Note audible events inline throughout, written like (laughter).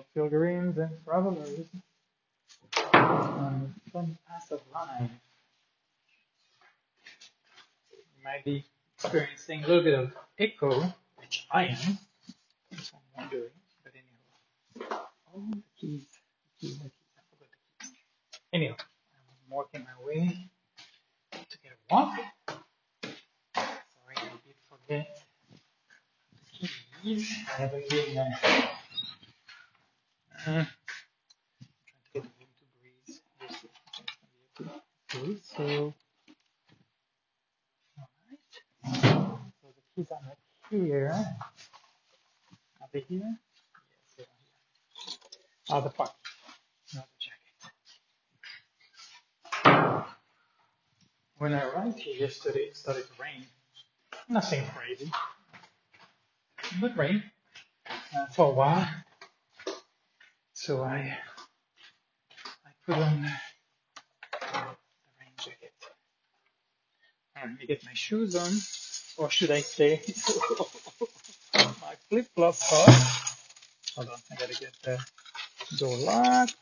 of pilgrims and travelers path of life. You might be experiencing a little bit of echo, which I am. So I'm wondering, but anyhow. Oh, the keys, the keys, the keys. I forgot the keys. Anyhow, I'm working my way to get a walk. Sorry, I did forget the keys. I haven't been uh, uh, trying to get the room to is okay. So alright. So the keys are not here. Are they here? Yes, they are here. The pocket, not the jacket. When I arrived here yesterday, it started to rain. Nothing crazy, but rain uh, for a while. So I I put on the rain jacket. Let me get my shoes on, or should I say (laughs) my flip flops on? Hold on, I gotta get the door locked.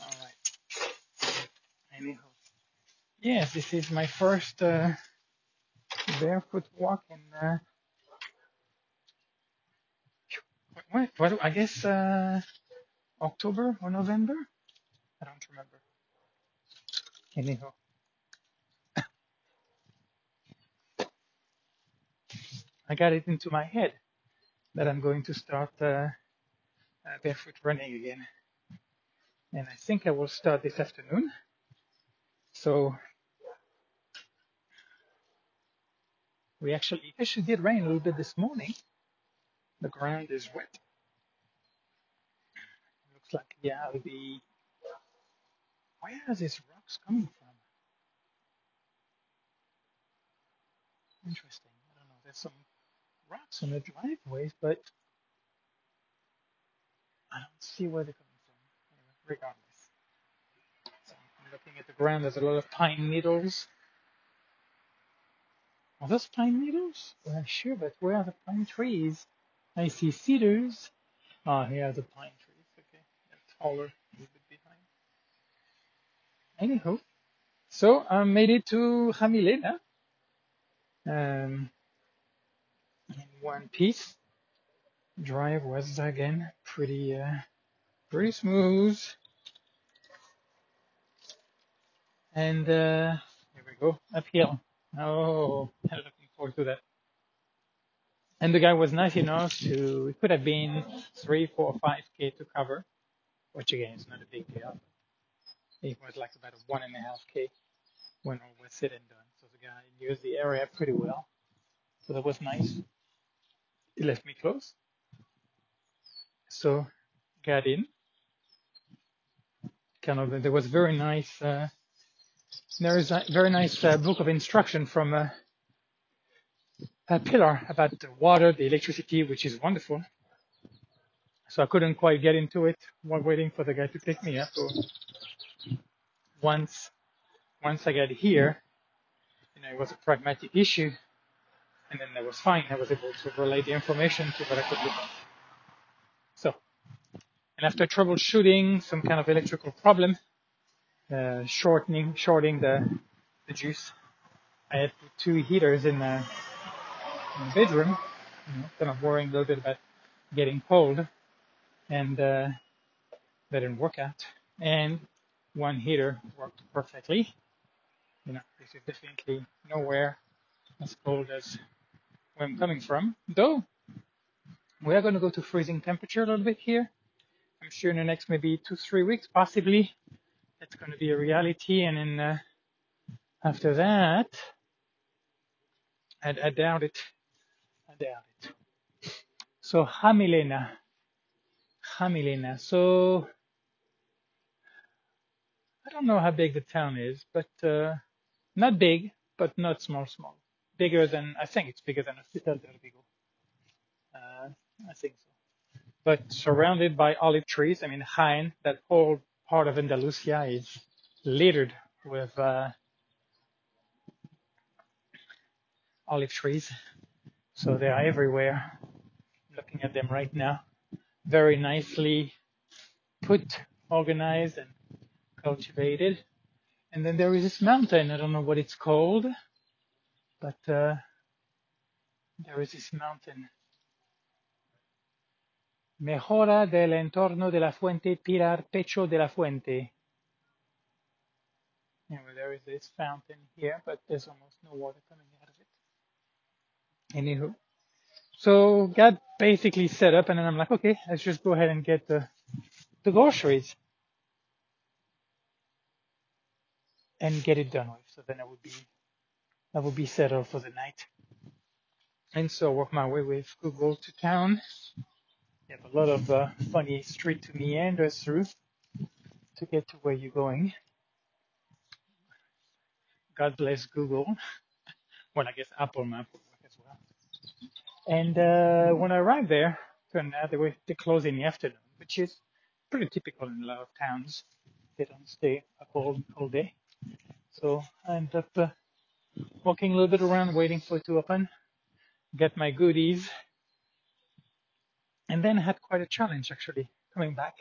All right. Anyhow, yes, this is my first uh, barefoot walk in. Uh, what, what? I guess uh, October or November. I don't remember. Anyhow, (coughs) I got it into my head that I'm going to start uh, uh, barefoot running again, and I think I will start this afternoon. So we actually it actually did rain a little bit this morning. The ground is wet. Looks like yeah, the where are these rocks coming from? Interesting. I don't know. There's some rocks on the driveways, but I don't see where they're coming from. Anyway, regardless. So I'm looking at the ground. There's a lot of pine needles. Are those pine needles? Well, sure, but where are the pine trees? I see cedars. Ah, here are the pine trees. Okay, taller, a little bit behind. Anyhow, so I made it to Jamilena um, in one piece. Drive was again pretty, uh, pretty smooth. And uh, here we go, uphill. Oh, I'm looking forward to that. And the guy was nice enough to, it could have been three, four, five K to cover, which again is not a big deal. It was like about one and a half K when all was said and done. So the guy knew the area pretty well. So that was nice. He left me close. So got in. Kind of, there was very nice, uh, there is a very nice uh, book of instruction from uh, pillar about the water, the electricity, which is wonderful. So I couldn't quite get into it while waiting for the guy to pick me up. So once once I got here, you know, it was a pragmatic issue, and then that was fine. I was able to relay the information to what I could. So, and after troubleshooting some kind of electrical problem, uh, shortening shorting the the juice, I had two heaters in the, in the bedroom, you know, kind of worrying a little bit about getting cold, and uh, that didn't work out. And one heater worked perfectly. You know, this is definitely nowhere as cold as where I'm coming from. Though we are going to go to freezing temperature a little bit here. I'm sure in the next maybe two, three weeks, possibly, that's going to be a reality. And then uh, after that, I, I doubt it. So Jamilena, Jamilena. So I don't know how big the town is, but uh, not big, but not small, small. Bigger than I think it's bigger than Hospital de Orbigo. Uh, I think so. But surrounded by olive trees. I mean, Jaén, that whole part of Andalusia is littered with uh, olive trees. So they are everywhere. looking at them right now. Very nicely put, organized, and cultivated. And then there is this mountain. I don't know what it's called, but uh, there is this mountain. Mejora del entorno de la fuente Pilar Pecho de la Fuente. Anyway, there is this fountain here, but there's almost no water coming. Anywho, so got basically set up, and then I'm like, okay, let's just go ahead and get the the groceries and get it done with. So then I would be I would be settled for the night. And so work my way with Google to town. You have a lot of uh, funny street to meanders through to get to where you're going. God bless Google. (laughs) Well, I guess Apple Map would work as well. And uh, when I arrived there, turned out they were they close in the afternoon, which is pretty typical in a lot of towns. They don't stay up all, all day. So I ended up uh, walking a little bit around, waiting for it to open, get my goodies, and then I had quite a challenge actually coming back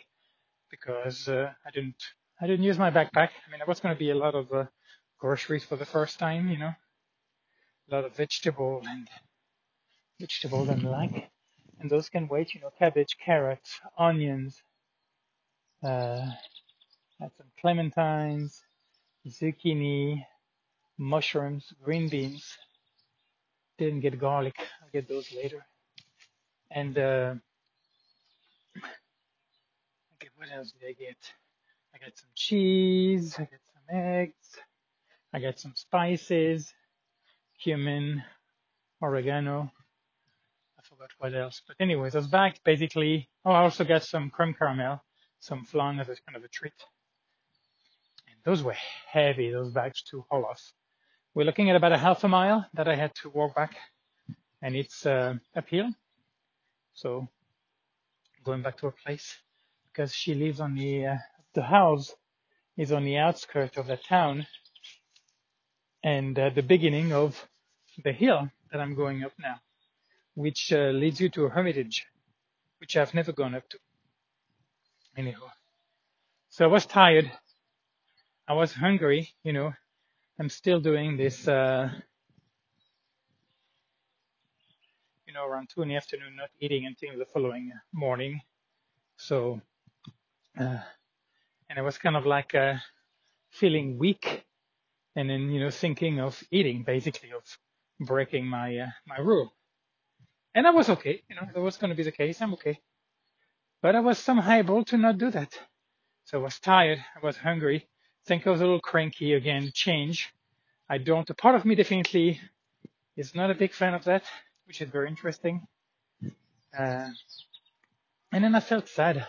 because uh, I didn't I didn't use my backpack. I mean, there was going to be a lot of uh, groceries for the first time, you know, a lot of vegetable and vegetables and like, and those can wait. You know, cabbage, carrots, onions, uh, had some clementines, zucchini, mushrooms, green beans. Didn't get garlic. I'll get those later. And uh, okay, what else did I get? I got some cheese. I got some eggs. I got some spices, cumin, oregano. What else. But anyways, I was back basically. Oh, I also got some creme caramel, some flan as a kind of a treat. And those were heavy, those bags to haul off. We're looking at about a half a mile that I had to walk back and it's uh, uphill. So going back to her place because she lives on the, uh, the house is on the outskirts of the town and uh, the beginning of the hill that I'm going up now, which uh, leads you to a hermitage, which I've never gone up to. Anyhow, so I was tired. I was hungry, you know. I'm still doing this, uh, you know, around two in the afternoon, not eating until the following morning. So, uh, and I was kind of like uh, feeling weak and then you know thinking of eating basically of breaking my uh, my rule and I was okay you know that was going to be the case i'm okay. But i was somehow able to not do that. So i was tired i was hungry. I think i was a little cranky again change. I don't a part of me definitely is not a big fan of that which is very interesting. Uh, and then i felt sad.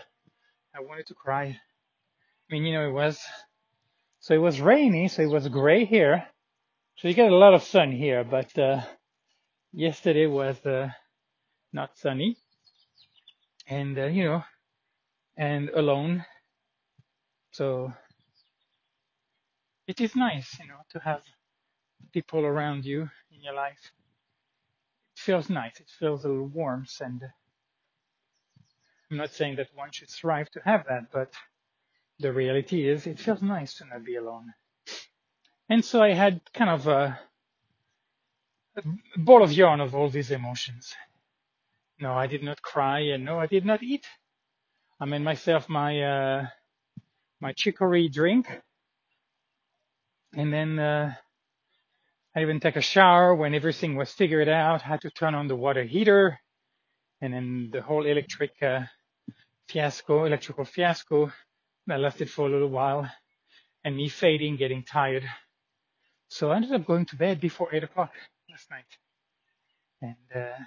I wanted to cry. I mean you know it was so it was rainy, so it was gray here. So you get a lot of sun here, but uh, yesterday was uh, not sunny, and uh, you know, and alone. So it is nice, you know, to have people around you in your life. It feels nice. It feels a little warmth, and I'm not saying that one should strive to have that, but the reality is it feels nice to not be alone. And so I had kind of a, a ball of yarn of all these emotions. No, I did not cry and no, I did not eat. I made myself my, uh, my chicory drink. And then, uh, I even took a shower when everything was figured out, had to turn on the water heater and then the whole electric, uh, fiasco, electrical fiasco left it for a little while and me fading, getting tired. So I ended up going to bed before eight o'clock last night. And, uh,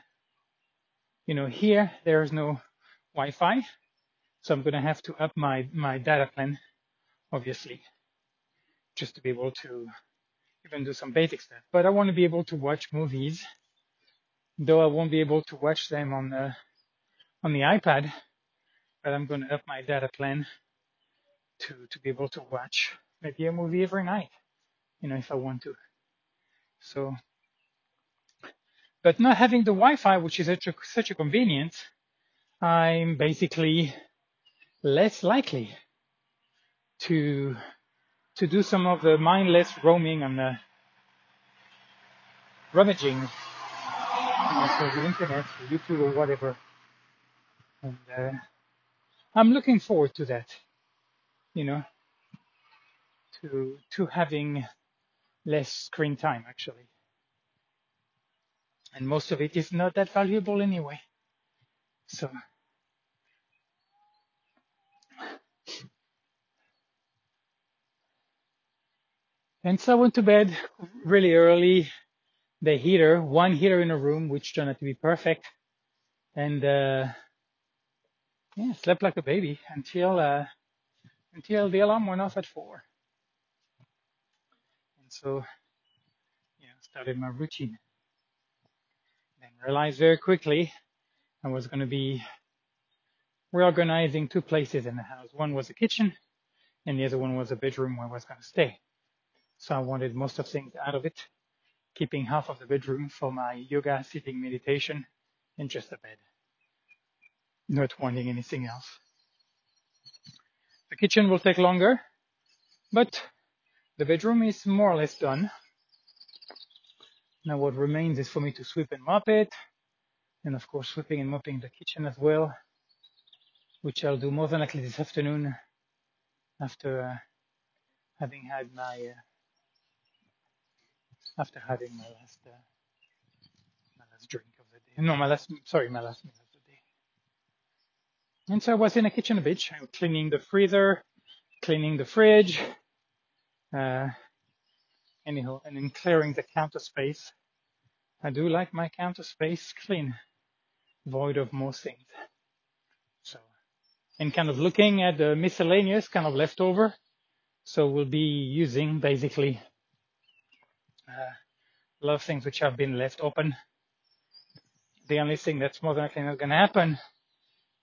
you know, here there is no Wi-Fi. So I'm going to have to up my, my data plan, obviously, just to be able to even do some basic stuff. But I want to be able to watch movies, though I won't be able to watch them on the, on the iPad, but I'm going to up my data plan to to be able to watch maybe a movie every night, you know, if I want to. So, But not having the Wi-Fi, which is such a, such a convenience, I'm basically less likely to to do some of the mindless roaming and the rummaging for the internet, for YouTube or whatever. And uh, I'm looking forward to that, you know, to to having less screen time actually. And most of it is not that valuable anyway. So and so I went to bed really early. The heater, one heater in a room, which turned out to be perfect. And uh yeah, slept like a baby until uh until the alarm went off at four. And so, yeah, started my routine. Realized very quickly I was going to be reorganizing two places in the house. One was the kitchen, and the other one was a bedroom where I was going to stay. So I wanted most of things out of it, keeping half of the bedroom for my yoga, sitting, meditation, and just a bed, not wanting anything else. The kitchen will take longer, but the bedroom is more or less done. Now what remains is for me to sweep and mop it, and of course sweeping and mopping the kitchen as well, which I'll do more than likely this afternoon after uh, having had my uh, after having my last uh, my last drink of the day. No, my last sorry, my last meal of the day. And so I was in the kitchen a bit, cleaning the freezer, cleaning the fridge, uh, anyhow, and then clearing the counter space. I do like my counter space clean, void of most things. So, and kind of looking at the miscellaneous kind of leftover. So we'll be using basically uh, a lot of things which have been left open. The only thing that's more than likely not going to happen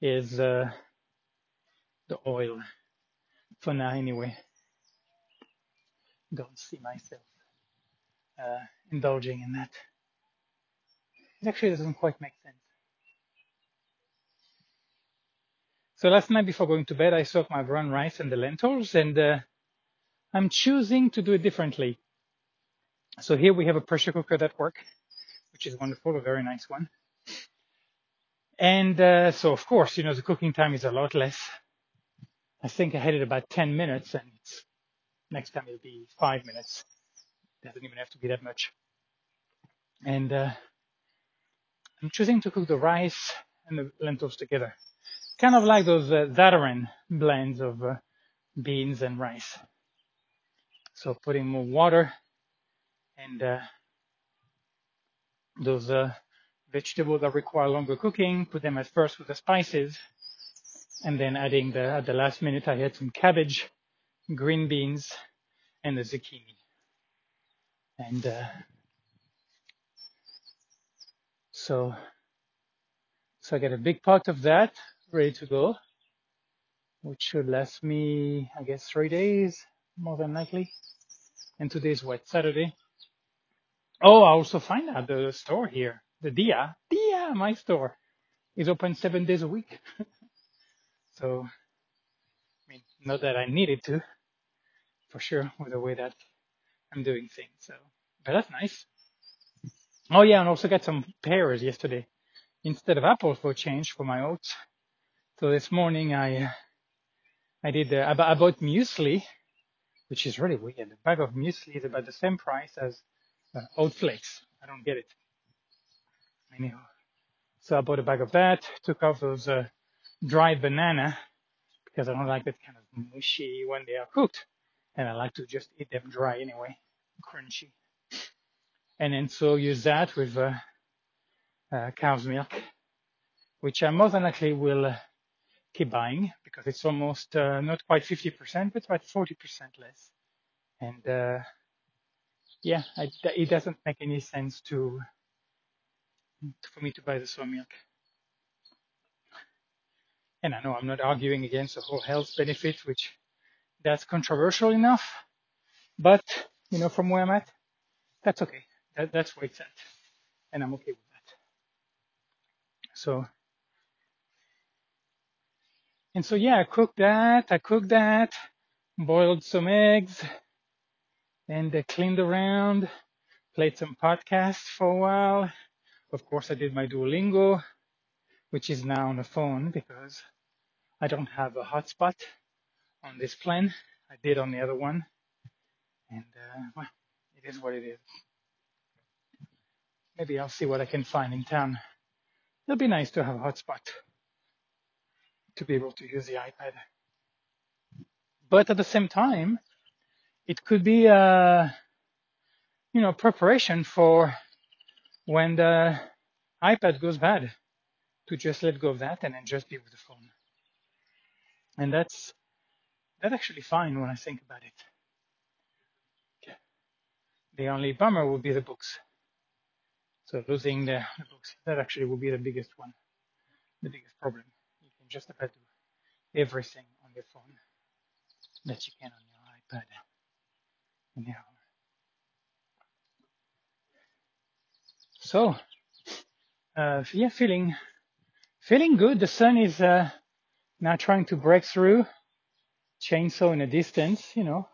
is uh, the oil for now anyway. Don't see myself uh, indulging in that. Actually doesn't quite make sense. So last night before going to bed, I soaked my brown rice and the lentils, and uh, I'm choosing to do it differently. So here we have a pressure cooker that works, which is wonderful, a very nice one. And uh, so of course, you know, the cooking time is a lot less. I think I had it about 10 minutes, and next time it'll be five minutes. Doesn't even have to be that much. And uh, I'm choosing to cook the rice and the lentils together kind of like those uh, blends of uh, beans and rice. So putting more water and uh, those uh, vegetables that require longer cooking, put them at first with the spices, and then adding the at the last minute I had some cabbage, green beans, and the zucchini. And uh, so, so I get a big pot of that ready to go, which should last me, I guess, three days, more than likely. And today's what, Saturday? Oh, I also find out the store here, the Dia, Dia, my store, is open seven days a week. (laughs) so, I mean, not that I needed to, for sure, with the way that I'm doing things. So, but that's nice. Oh yeah, and also got some pears yesterday instead of apples for change for my oats. So this morning I I did uh, I bought muesli, which is really weird. A bag of muesli is about the same price as uh, oat flakes. I don't get it. Anyhow, so I bought a bag of that. Took off those uh, dried banana because I don't like that kind of mushy when they are cooked, and I like to just eat them dry anyway, crunchy. And then so use that with uh, uh, cow's milk, which I more than likely will uh, keep buying because it's almost uh, not quite 50%, but about 40% less. And uh, yeah, I, it doesn't make any sense to for me to buy the soy milk. And I know I'm not arguing against the whole health benefit, which that's controversial enough, but you know, from where I'm at, that's okay. That, that's where it's at, and I'm okay with that. So, and so yeah, I cooked that. I cooked that, boiled some eggs, and I cleaned around, played some podcasts for a while. Of course, I did my Duolingo, which is now on the phone because I don't have a hotspot on this plan. I did on the other one. And, uh, well, it is what it is. Maybe I'll see what I can find in town. It'll be nice to have a hotspot to be able to use the iPad. But at the same time, it could be a, you know, preparation for when the iPad goes bad to just let go of that and then just be with the phone. And that's, that's actually fine when I think about it. The only bummer would be the books. So losing the, the books, that actually would be the biggest one, the biggest problem. You can just about do everything on your phone that you can on your iPad. Anyhow. So, uh, yeah, feeling, feeling good. The sun is, uh, now trying to break through. Chainsaw in the distance, you know.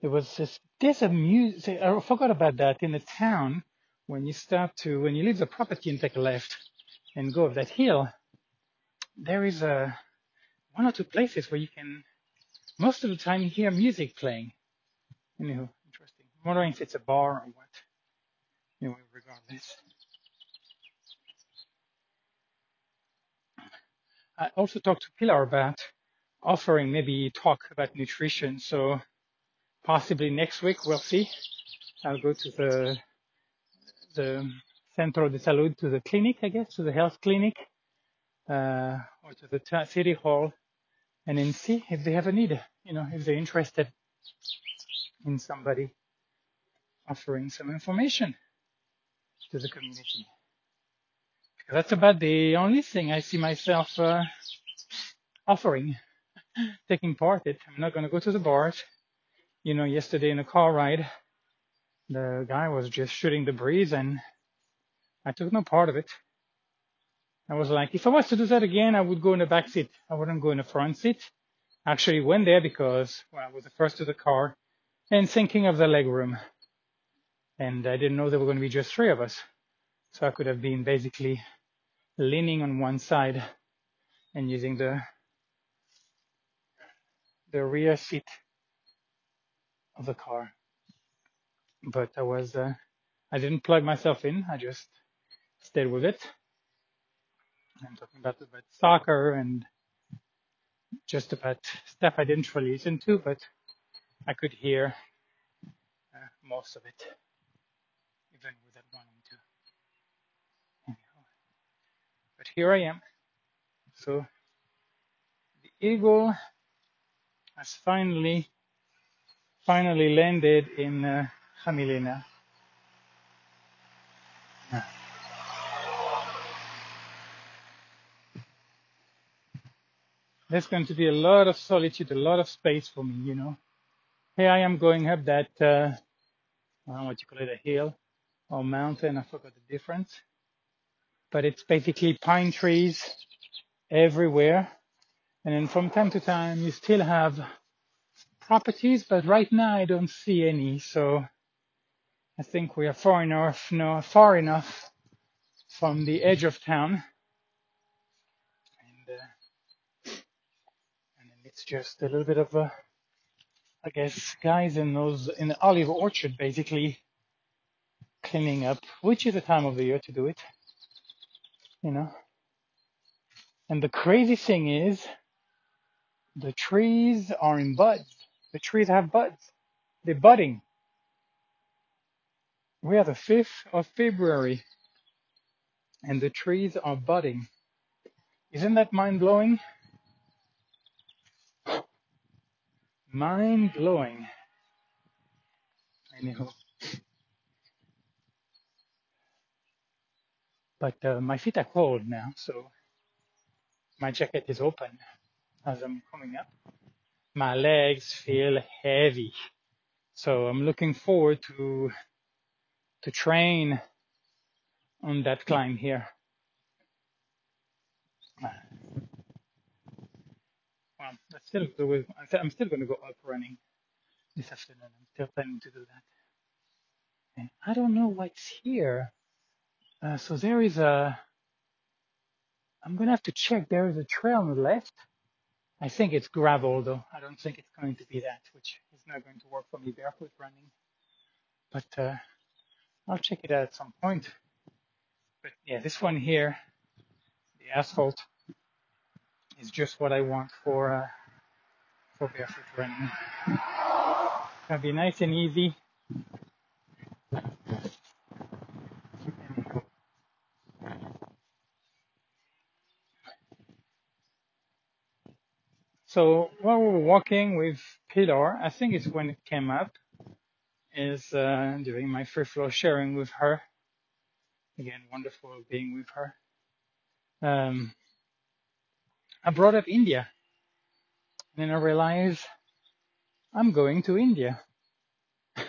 There was this, there's a music, I forgot about that in the town when you start to, when you leave the property and take a left and go up that hill, there is a, one or two places where you can, most of the time hear music playing. Anywho, interesting. I'm wondering if it's a bar or what. Anyway, regardless. I also talked to Pilar about offering maybe talk about nutrition. So possibly next week we'll see. I'll go to the the Centro de Salud to the clinic, I guess, to the health clinic, uh, or to the city hall, and then see if they have a need. You know, if they're interested in somebody offering some information to the community. That's about the only thing I see myself uh, offering, (laughs) taking part in. I'm not going to go to the bars. You know, yesterday in a car ride, the guy was just shooting the breeze and I took no part of it. I was like, if I was to do that again, I would go in the back seat. I wouldn't go in the front seat. Actually went there because, well, I was the first to the car and thinking of the leg room. And I didn't know there were going to be just three of us. So I could have been basically leaning on one side and using the the rear seat of the car. But I was uh, I didn't plug myself in. I just stayed with it. I'm talking about, about soccer and just about stuff I didn't really listen to, but I could hear uh, most of it, even without wanting to. But here I am. So the eagle has finally, finally landed in uh, There's going to be a lot of solitude, a lot of space for me, you know. Here I am going up that, uh, what you call it, a hill or mountain. I forgot the difference but it's basically pine trees everywhere. And then from time to time you still have properties, but right now I don't see any. So I think we are far enough, no, far enough from the edge of town. And, uh, and it's just a little bit of I guess, guys in those, in the olive orchard basically cleaning up, which is the time of the year to do it you know. And the crazy thing is, the trees are in buds. The trees have buds. They're budding. We are the 5th of February and the trees are budding. Isn't that mind blowing? Mind blowing. Anyhow. But uh, my feet are cold now, so my jacket is open as I'm coming up. My legs feel heavy, so I'm looking forward to to train on that climb here. Well, I still do. I'm still going to go up running this afternoon. I'm still planning to do that. And I don't know what's here. Uh, so there is a. I'm gonna have to check. There is a trail on the left. I think it's gravel though. I don't think it's going to be that, which is not going to work for me barefoot running. But uh, I'll check it out at some point. But yeah, this one here, the asphalt, is just what I want for uh, for barefoot running. It's gonna be nice and easy. So while we were walking with Pilar, I think it's when it came up, is uh, doing my free flow sharing with her. Again, wonderful being with her. Um, I brought up India, and then I realized I'm going to India. (laughs)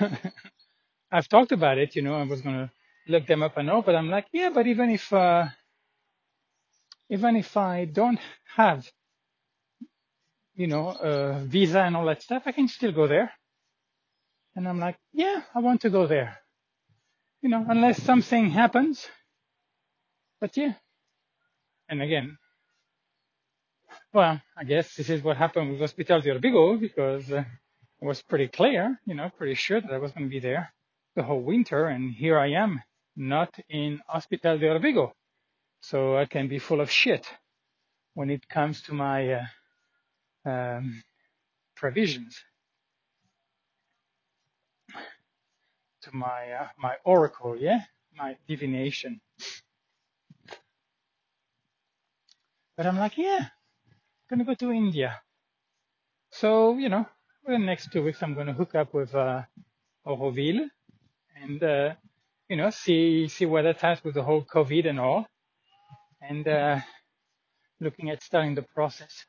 I've talked about it, you know, I was gonna look them up and all, but I'm like, yeah, but even if, uh, even if I don't have, you know, a visa and all that stuff, I can still go there. And I'm like, yeah, I want to go there, you know, unless something happens. But yeah. And again, well, I guess this is what happened with Hospital de Orbigo because uh, it was pretty clear, you know, pretty sure that I was going to be there the whole winter. And here I am, not in Hospital de Orbigo. So I can be full of shit when it comes to my uh, um, provisions, to my uh, my oracle, yeah, my divination. But I'm like, yeah, I'm gonna go to India. So you know, for the next two weeks, I'm gonna hook up with uh, Auroville and uh, you know see see where that's at with the whole COVID and all, and uh, looking at starting the process.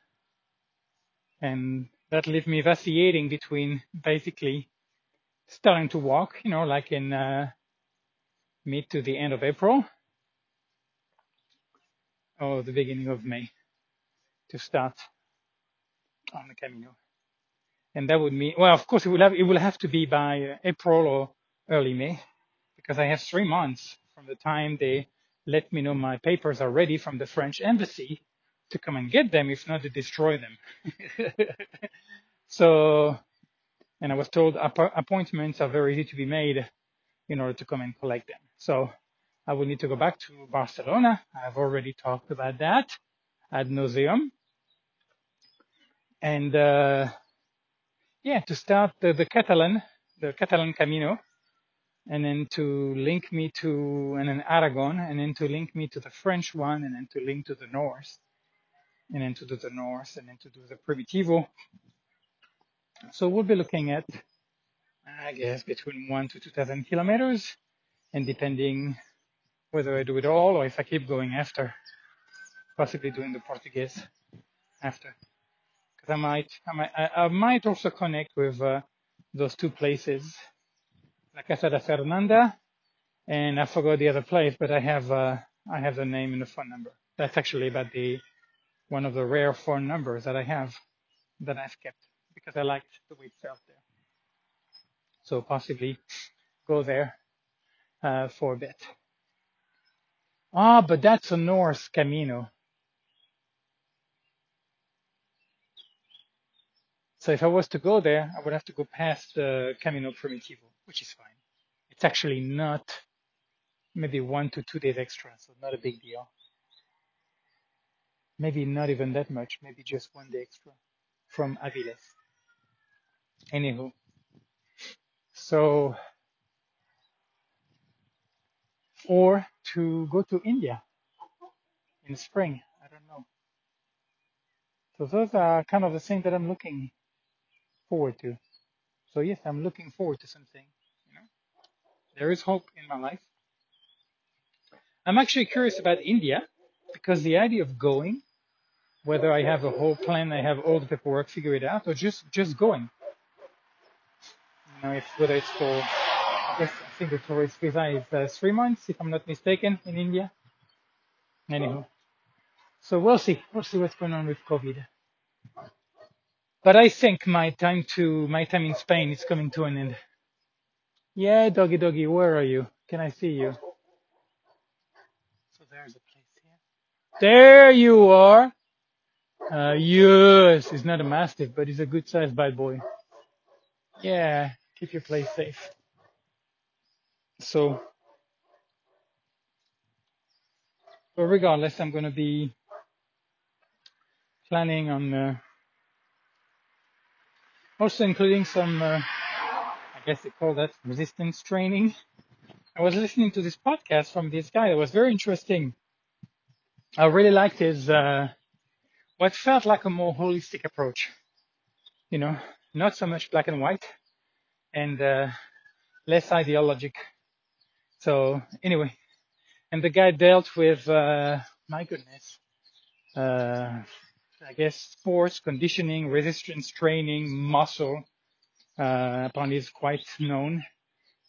And that left me vacillating between basically starting to walk, you know, like in uh, mid to the end of April or the beginning of May to start on the Camino. And that would mean, well, of course, it will have it will have to be by uh, April or early May because I have three months from the time they let me know my papers are ready from the French embassy to come and get them, if not to destroy them. (laughs) so, and I was told app- appointments are very easy to be made in order to come and collect them. So I will need to go back to Barcelona. I've already talked about that ad nauseum. And, uh, yeah, to start the, the Catalan, the Catalan Camino, and then to link me to, and then Aragon, and then to link me to the French one, and then to link to the north, and then to do the north, and then to do the Primitivo. So we'll be looking at, I guess, between one to 2,000 kilometers, and depending whether I do it all or if I keep going after, possibly doing the Portuguese after. Because I might, I might, I, might also connect with uh, those two places, La Casa de Fernanda, and I forgot the other place, but I have, uh, I have the name and the phone number. That's actually about the one of the rare phone numbers that I have that I've kept because I liked the way it felt there. So possibly go there uh, for a bit. Ah, but that's a north Camino. So if I was to go there, I would have to go past the Camino Primitivo, which is fine. It's actually not maybe one to two days extra, so not a big deal. Maybe not even that much, maybe just one day extra from Aviles. Anywho, so, or to go to India in spring, I don't know. So those are kind of the things that I'm looking forward to. So yes, I'm looking forward to something. You know, there is hope in my life. I'm actually curious about India because the idea of going, whether I have a whole plan, I have all the paperwork figured out, or just just going. Know, if whether it's for, I guess I think the tourist visa is uh, three months, if I'm not mistaken, in India. Anyhow, So we'll see. We'll see what's going on with COVID. But I think my time to my time in Spain is coming to an end. Yeah, doggy doggy, where are you? Can I see you? So there's a place here. There you are. Uh, yes, he's not a mastiff, but he's a good sized bad boy. Yeah, keep your place safe. So, but regardless, I'm going to be planning on uh, also including some, uh, I guess they call that resistance training. I was listening to this podcast from this guy that was very interesting. I really liked his, uh, what felt like a more holistic approach. You know, not so much black and white and, uh, less ideologic. So anyway, and the guy dealt with, uh, my goodness, uh, I guess sports, conditioning, resistance training, muscle. Uh, apparently is quite known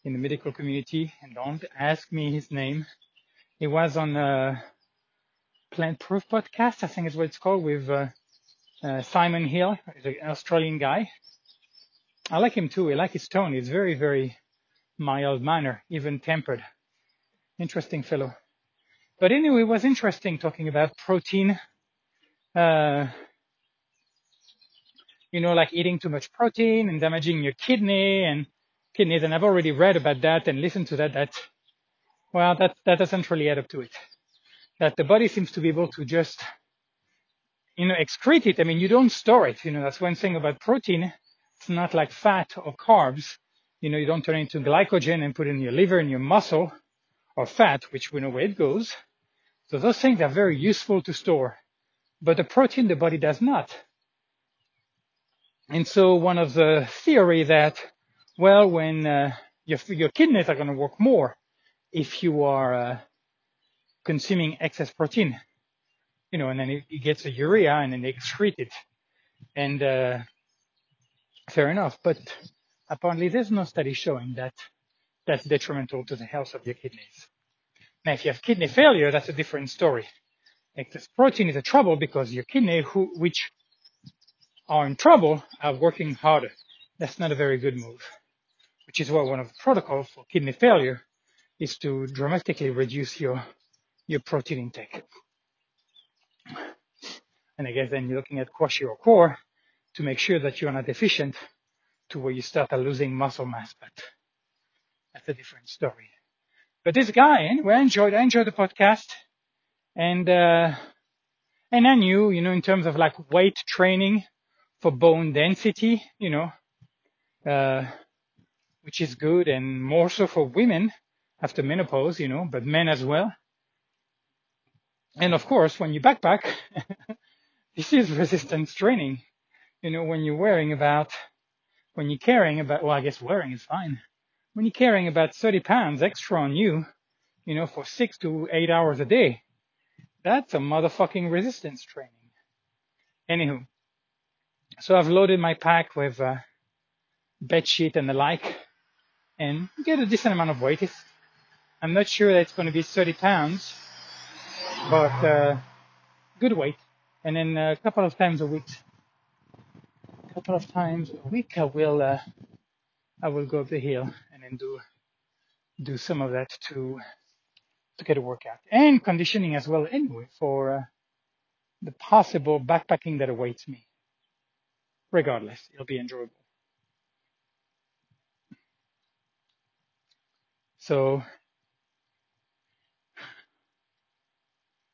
in the medical community and don't ask me his name. He was on a Plant Proof podcast, I think is what it's called with, uh, uh, Simon Hill, an Australian guy. I like him too. I like his tone. He's very, very mild manner, even tempered. Interesting fellow. But anyway, it was interesting talking about protein, uh, you know, like eating too much protein and damaging your kidney and kidneys. And I've already read about that and listened to that. That, well, that, that doesn't really add up to it. That the body seems to be able to just, you know, excrete it. I mean, you don't store it. You know, that's one thing about protein. It's not like fat or carbs. You know, you don't turn into glycogen and put it in your liver and your muscle or fat, which we know where it goes. So those things are very useful to store, but the protein the body does not. And so one of the theory that, well, when uh, your your kidneys are going to work more if you are uh, consuming excess protein, you know, and then it, it gets a urea and then they excrete it, and uh, fair enough. But apparently, there's no study showing that that's detrimental to the health of your kidneys. Now, if you have kidney failure, that's a different story. Excess protein is a trouble because your kidney, who, which are in trouble, are working harder. That's not a very good move, which is why one of the protocols for kidney failure is to dramatically reduce your, your protein intake. And I guess then you're looking at kwashiorkor to make sure that you're not deficient to where you start losing muscle mass, but that's a different story. But this guy, anyway, I enjoyed, I enjoyed the podcast. And, uh, and I knew, you know, in terms of like weight training for bone density, you know, uh, which is good and more so for women after menopause, you know, but men as well. And of course, when you backpack, (laughs) this is resistance training. You know, when you're wearing about, when you're carrying about, well, I guess wearing is fine when you're carrying about 30 pounds extra on you, you know, for six to eight hours a day, that's a motherfucking resistance training. Anywho, so I've loaded my pack with uh, bed sheet and the like, and get a decent amount of weight. I'm not sure that it's going to be 30 pounds, but uh, good weight. And then a couple of times a week, couple of times a week, I will uh, I will go up the hill and then do do some of that to to get a workout and conditioning as well anyway for uh, the possible backpacking that awaits me. Regardless, it'll be enjoyable. So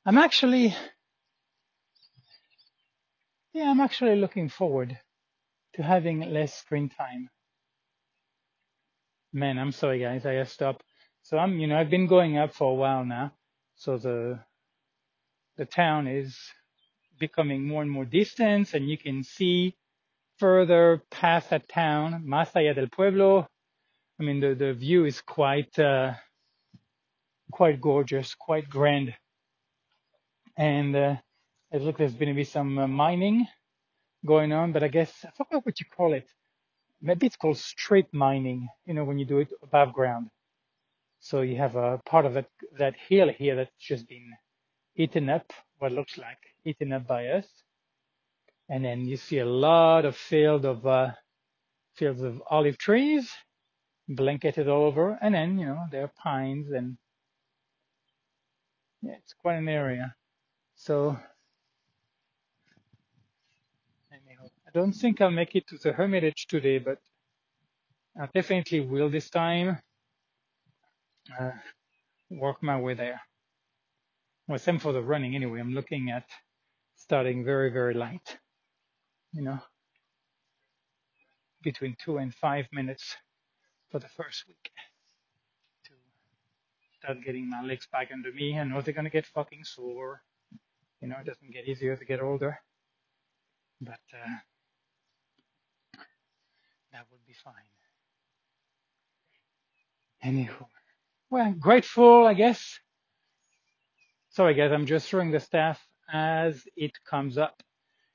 I'm actually yeah, I'm actually looking forward to having less screen time Man, I'm sorry guys, I gotta stop. So I'm, you know, I've been going up for a while now. So the, the town is becoming more and more distant and you can see further past that town, Más allá del pueblo. I mean, the, the view is quite, uh, quite gorgeous, quite grand. And, uh, it looks like there's going to be some uh, mining going on, but I guess, I forgot what you call it maybe it's called straight mining, you know, when you do it above ground. So you have a part of that, that hill here that's just been eaten up, what looks like eaten up by us. And then you see a lot of field of uh, fields of olive trees, blanketed all over, and then you know there are pines and yeah, it's quite an area. So anyhow, I don't think I'll make it to the Hermitage today, but I definitely will this time uh, work my way there. Well, same for the running anyway. I'm looking at starting very, very light, you know, between two and five minutes for the first week to start getting my legs back under me. I know they're going to get fucking sore. You know, it doesn't get easier to get older, but uh, that would be fine. Anywho, well, grateful, I guess. Sorry, guys, I'm just throwing the stuff as it comes up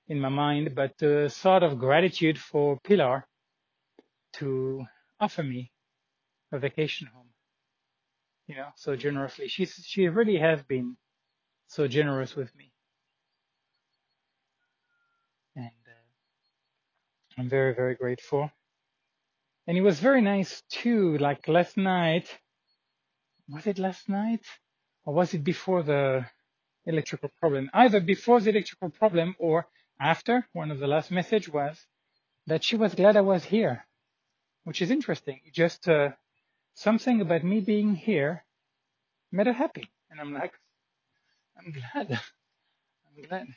in my mind, but uh, sort of gratitude for Pilar to offer me a vacation home, you know, so generously. She's, she really has been so generous with me. And uh, I'm very, very grateful. And it was very nice too, like last night, was it last night? Or was it before the electrical problem? Either before the electrical problem or after. One of the last message was that she was glad I was here, which is interesting. Just uh, something about me being here made her happy. And I'm like, I'm glad. (laughs) I'm glad.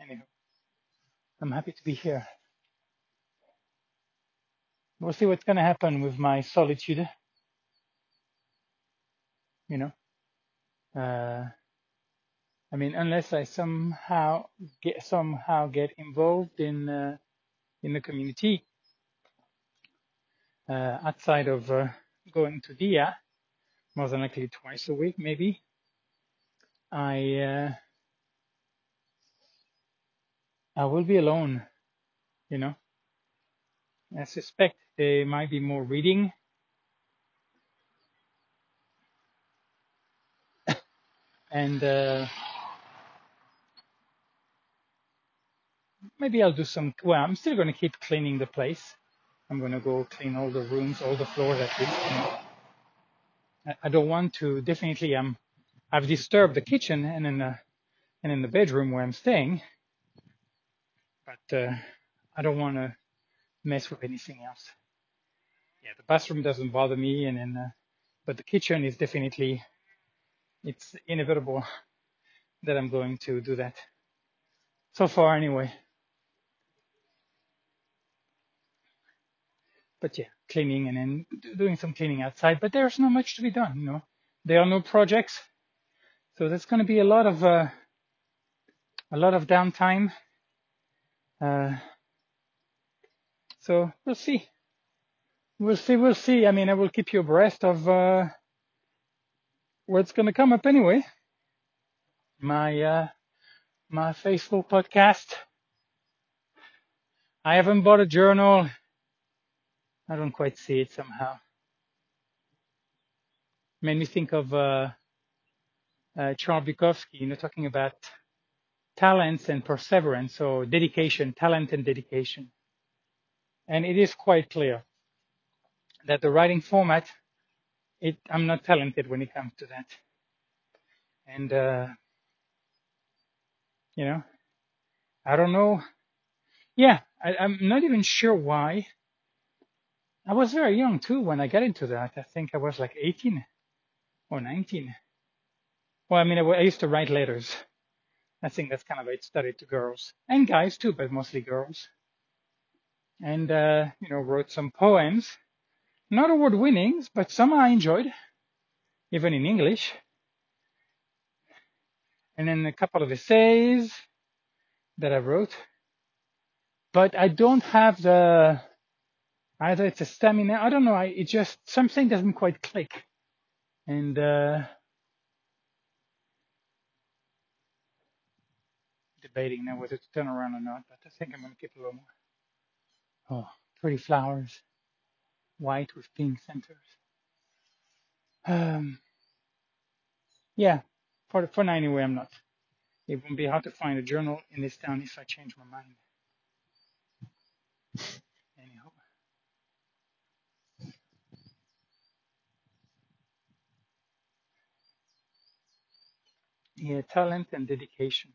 Anyhow, I'm happy to be here. We'll see what's going to happen with my solitude. You know, uh, I mean, unless I somehow get somehow get involved in uh, in the community uh, outside of uh, going to DIA, more than likely twice a week, maybe. I uh, I will be alone. You know, I suspect there might be more reading (coughs) and uh, maybe I'll do some. Well, I'm still going to keep cleaning the place. I'm going to go clean all the rooms, all the floors at least. I, don't want to. Definitely, I'm. I've disturbed the kitchen and in the and in the bedroom where I'm staying, but uh, I don't want to mess with anything else. Yeah, the bathroom doesn't bother me, and then, uh, but the kitchen is definitely. It's inevitable that I'm going to do that. So far, anyway. but yeah, cleaning and then doing some cleaning outside. But there's not much to be done, you know. There are no projects, so there's going to be a lot of uh, a lot of downtime. Uh, so we'll see. We'll see. We'll see. I mean, I will keep you abreast of uh, what's going to come up anyway. My uh, my Facebook podcast. I haven't bought a journal I don't quite see it somehow. Made me think of uh, uh, Bukowski, you know, talking about talents and perseverance, or dedication, talent and dedication. And it is quite clear that the writing format, it, I'm not talented when it comes to that. And, uh, you know, I don't know. Yeah, I, I'm not even sure why I was very young too when I got into that. I think I was like 18 or 19. Well, I mean, I, I used to write letters. I think that's kind of it started to girls and guys too, but mostly girls. And, uh, you know, wrote some poems, not award winnings, but some I enjoyed, even in English. And then a couple of essays that I wrote. But I don't have the, either it's a stamina. I don't know. I, it just something doesn't quite click, and uh, debating now whether to turn around or not. But I think I'm gonna keep a little more. Oh, pretty flowers, white with pink centers. Um, yeah, for for now anyway, I'm not. It won't be hard to find a journal in this town if I change my mind. (laughs) Anyhow, yeah, talent and dedication.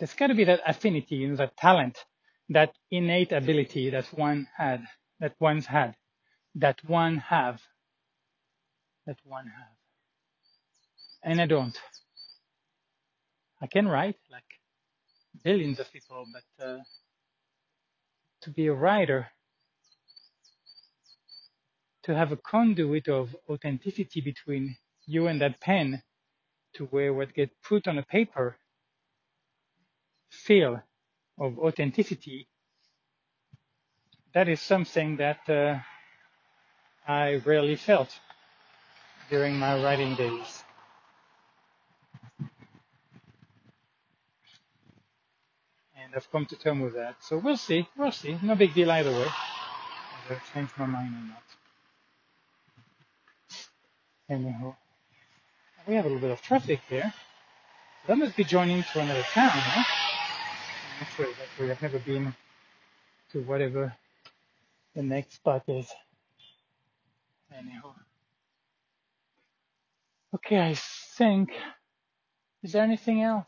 There's got to be that affinity, you know, that talent, that innate ability that one had, that one's had, that one have, that one have. And I don't. I can write like billions of people, but uh, to be a writer, to have a conduit of authenticity between you and that pen, to where what gets put on a paper feel of authenticity, that is something that uh, I rarely felt during my writing days. And I've come to terms with that. So we'll see. We'll see. No big deal either way. Whether I change my mind or not. Anyhow, we have a little bit of traffic here. That must be joining to another town, huh? I'm not sure exactly. I've never been to whatever the next spot is. Anyhow. Okay, I think. Is there anything else?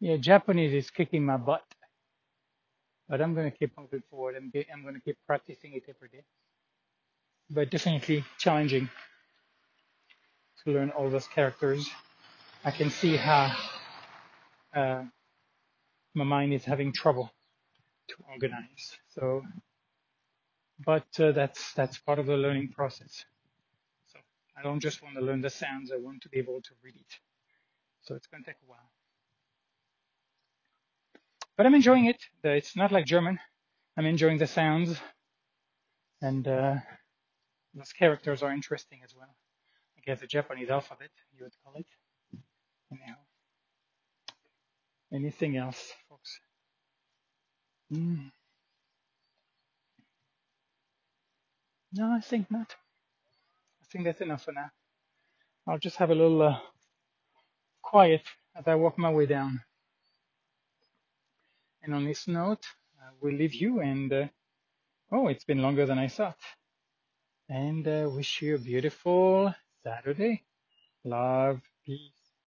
Yeah, Japanese is kicking my butt, but I'm to keep moving forward. I'm, I'm to keep practicing it every day. But definitely challenging to learn all those characters. I can see how uh, my mind is having trouble to organize. So, but uh, that's that's part of the learning process. So I don't just want to learn the sounds; I want to be able to read it. So it's going to take a while. But I'm enjoying it. It's not like German. I'm enjoying the sounds, and uh, those characters are interesting as well. I guess the Japanese alphabet, you would call it. Anyhow, anything else, folks? Mm, no, I think not. I think that's enough for now. I'll just have a little uh, quiet as I walk my way down. And on this note, we'll leave you and, uh, oh, it's been longer than I thought. And uh, wish you a beautiful Saturday. Love, peace.